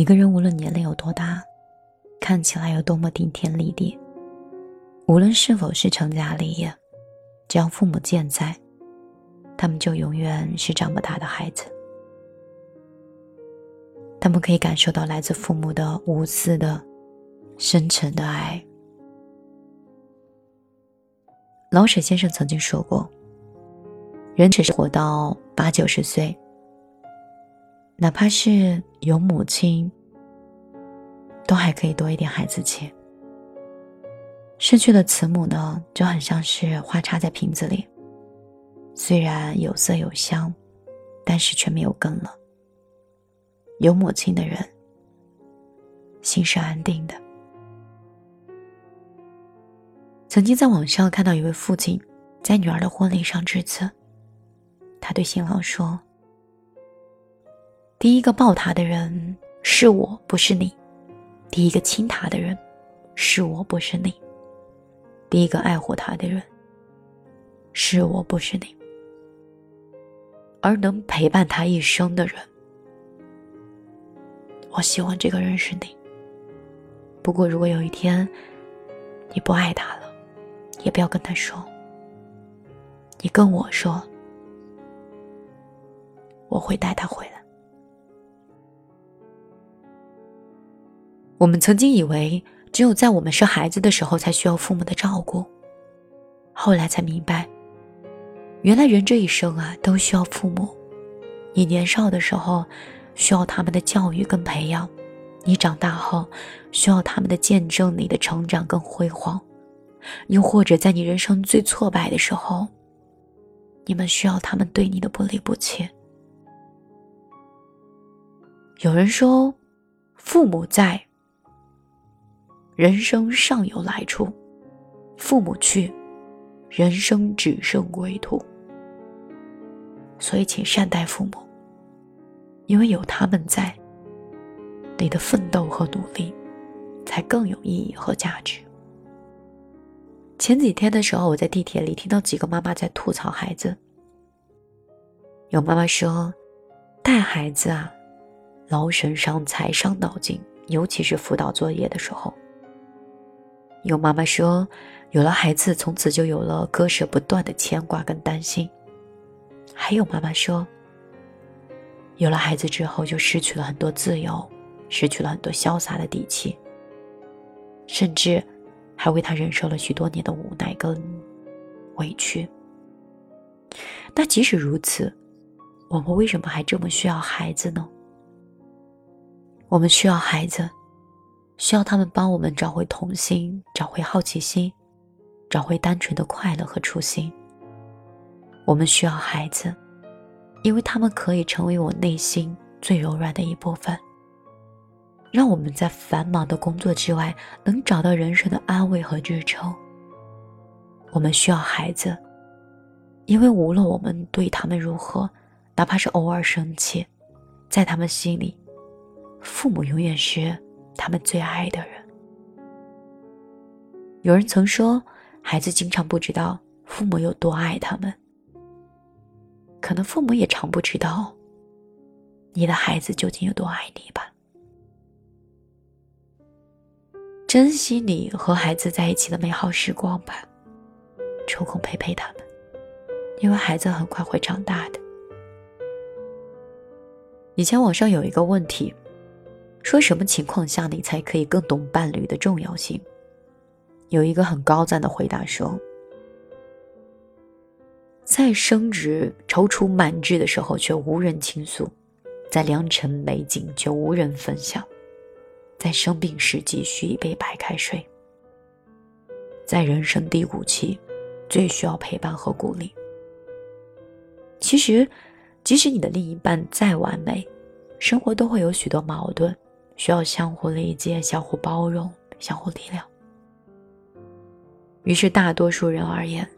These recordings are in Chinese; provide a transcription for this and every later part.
一个人无论年龄有多大，看起来有多么顶天立地，无论是否是成家立业，只要父母健在，他们就永远是长不大的孩子。他们可以感受到来自父母的无私的、深沉的爱。老舍先生曾经说过：“人只是活到八九十岁，哪怕是有母亲，都还可以多一点孩子气。失去了慈母呢，就很像是花插在瓶子里，虽然有色有香，但是却没有根了。”有母亲的人，心是安定的。曾经在网上看到一位父亲在女儿的婚礼上致辞，他对新郎说：“第一个抱她的人是我，不是你；第一个亲她的人是我，不是你；第一个爱护她的人是我，不是你；而能陪伴她一生的人。”我希望这个人是你。不过，如果有一天你不爱他了，也不要跟他说。你跟我说，我会带他回来。我们曾经以为，只有在我们是孩子的时候才需要父母的照顾，后来才明白，原来人这一生啊，都需要父母。你年少的时候。需要他们的教育跟培养，你长大后需要他们的见证你的成长跟辉煌，又或者在你人生最挫败的时候，你们需要他们对你的不离不弃。有人说，父母在，人生尚有来处；父母去，人生只剩归途。所以，请善待父母。因为有他们在，你的奋斗和努力才更有意义和价值。前几天的时候，我在地铁里听到几个妈妈在吐槽孩子。有妈妈说，带孩子啊，劳神伤财、伤脑筋，尤其是辅导作业的时候。有妈妈说，有了孩子，从此就有了割舍不断的牵挂跟担心。还有妈妈说。有了孩子之后，就失去了很多自由，失去了很多潇洒的底气，甚至还为他忍受了许多年的无奈跟委屈。那即使如此，我们为什么还这么需要孩子呢？我们需要孩子，需要他们帮我们找回童心，找回好奇心，找回单纯的快乐和初心。我们需要孩子。因为他们可以成为我内心最柔软的一部分，让我们在繁忙的工作之外能找到人生的安慰和支撑。我们需要孩子，因为无论我们对他们如何，哪怕是偶尔生气，在他们心里，父母永远是他们最爱的人。有人曾说，孩子经常不知道父母有多爱他们。可能父母也常不知道，你的孩子究竟有多爱你吧。珍惜你和孩子在一起的美好时光吧，抽空陪陪他们，因为孩子很快会长大的。以前网上有一个问题，说什么情况下你才可以更懂伴侣的重要性？有一个很高赞的回答说。在升职踌躇满志的时候，却无人倾诉；在良辰美景，却无人分享；在生病时急需一杯白开水；在人生低谷期，最需要陪伴和鼓励。其实，即使你的另一半再完美，生活都会有许多矛盾，需要相互理解、相互包容、相互体谅。于是，大多数人而言，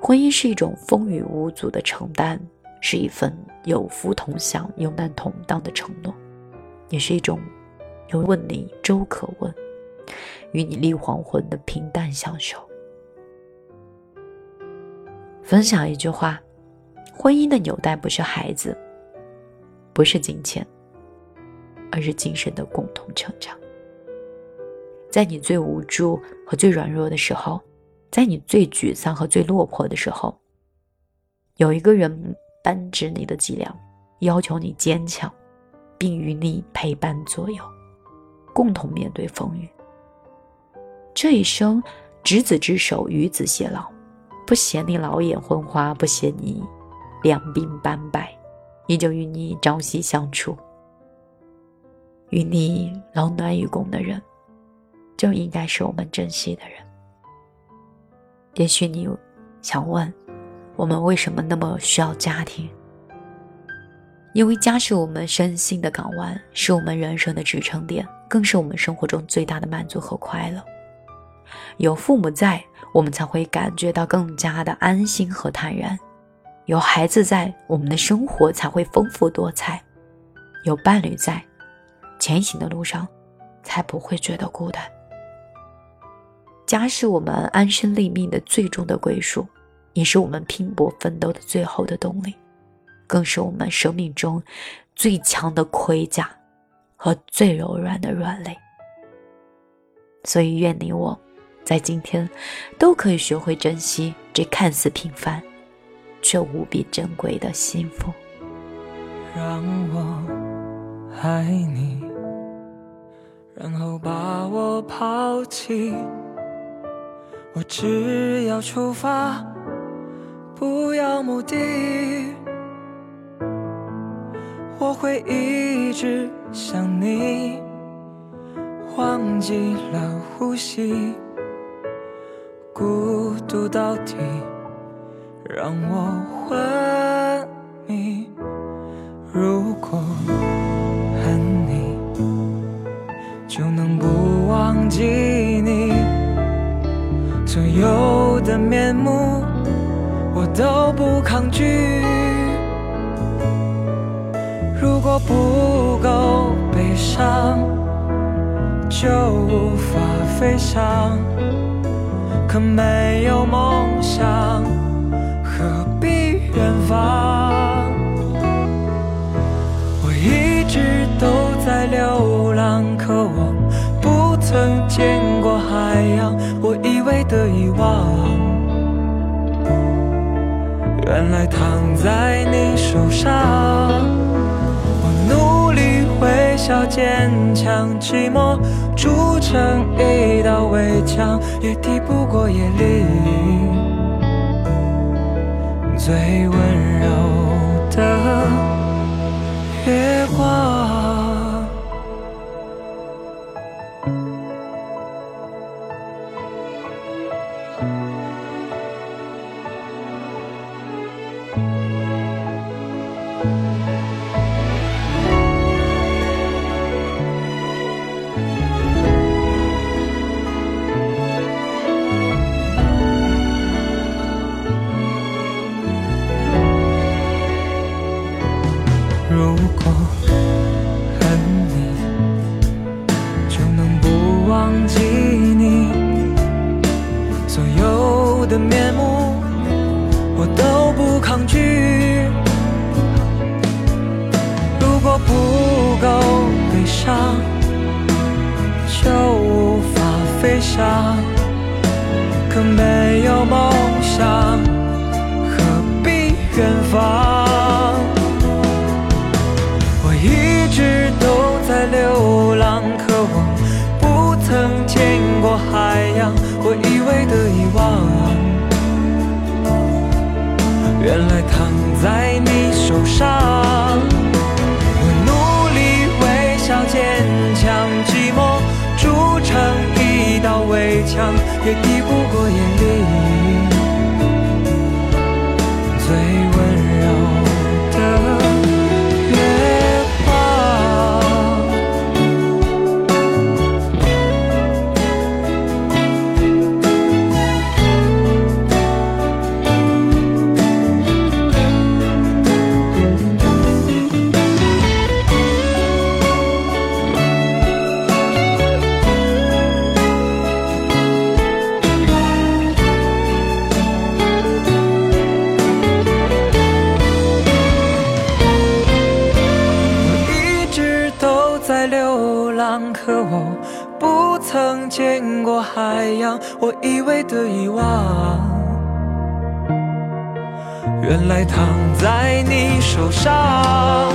婚姻是一种风雨无阻的承担，是一份有福同享、有难同当的承诺，也是一种有问你粥可温，与你立黄昏的平淡相守。分享一句话：婚姻的纽带不是孩子，不是金钱，而是精神的共同成长。在你最无助和最软弱的时候，在你最沮丧和最落魄的时候，有一个人扳直你的脊梁，要求你坚强，并与你陪伴左右，共同面对风雨。这一生，执子之手，与子偕老，不嫌你老眼昏花，不嫌你两鬓斑白，依旧与你朝夕相处。与你冷暖与共的人，就应该是我们珍惜的人。也许你想问，我们为什么那么需要家庭？因为家是我们身心的港湾，是我们人生的支撑点，更是我们生活中最大的满足和快乐。有父母在，我们才会感觉到更加的安心和坦然；有孩子在，我们的生活才会丰富多彩；有伴侣在，前行的路上才不会觉得孤单。家是我们安身立命的最终的归属，也是我们拼搏奋斗的最后的动力，更是我们生命中最强的盔甲和最柔软的软肋。所以，愿你我。在今天，都可以学会珍惜这看似平凡，却无比珍贵的幸福。让我爱你，然后把我抛弃。我只要出发，不要目的。我会一直想你，忘记了呼吸。孤独到底让我昏迷。如果的面目，我都不抗拒。如果不够悲伤，就无法飞翔。可没有梦想，何必远方？我一直都在流浪，可我不曾见过海洋。我以为的遗忘，原来躺在你手上。我努力微笑坚强，寂寞筑成一道围墙，也抵不过夜里最温柔所有的面目我都不抗拒，如果不够悲伤就无法飞翔，可没有梦想，何必远方？我一直都在流浪，可我不曾见过海洋。受伤，我努力微笑。坚强，寂寞筑成一道围墙，也抵不过夜里见过海洋，我以为的遗忘，原来躺在你手上。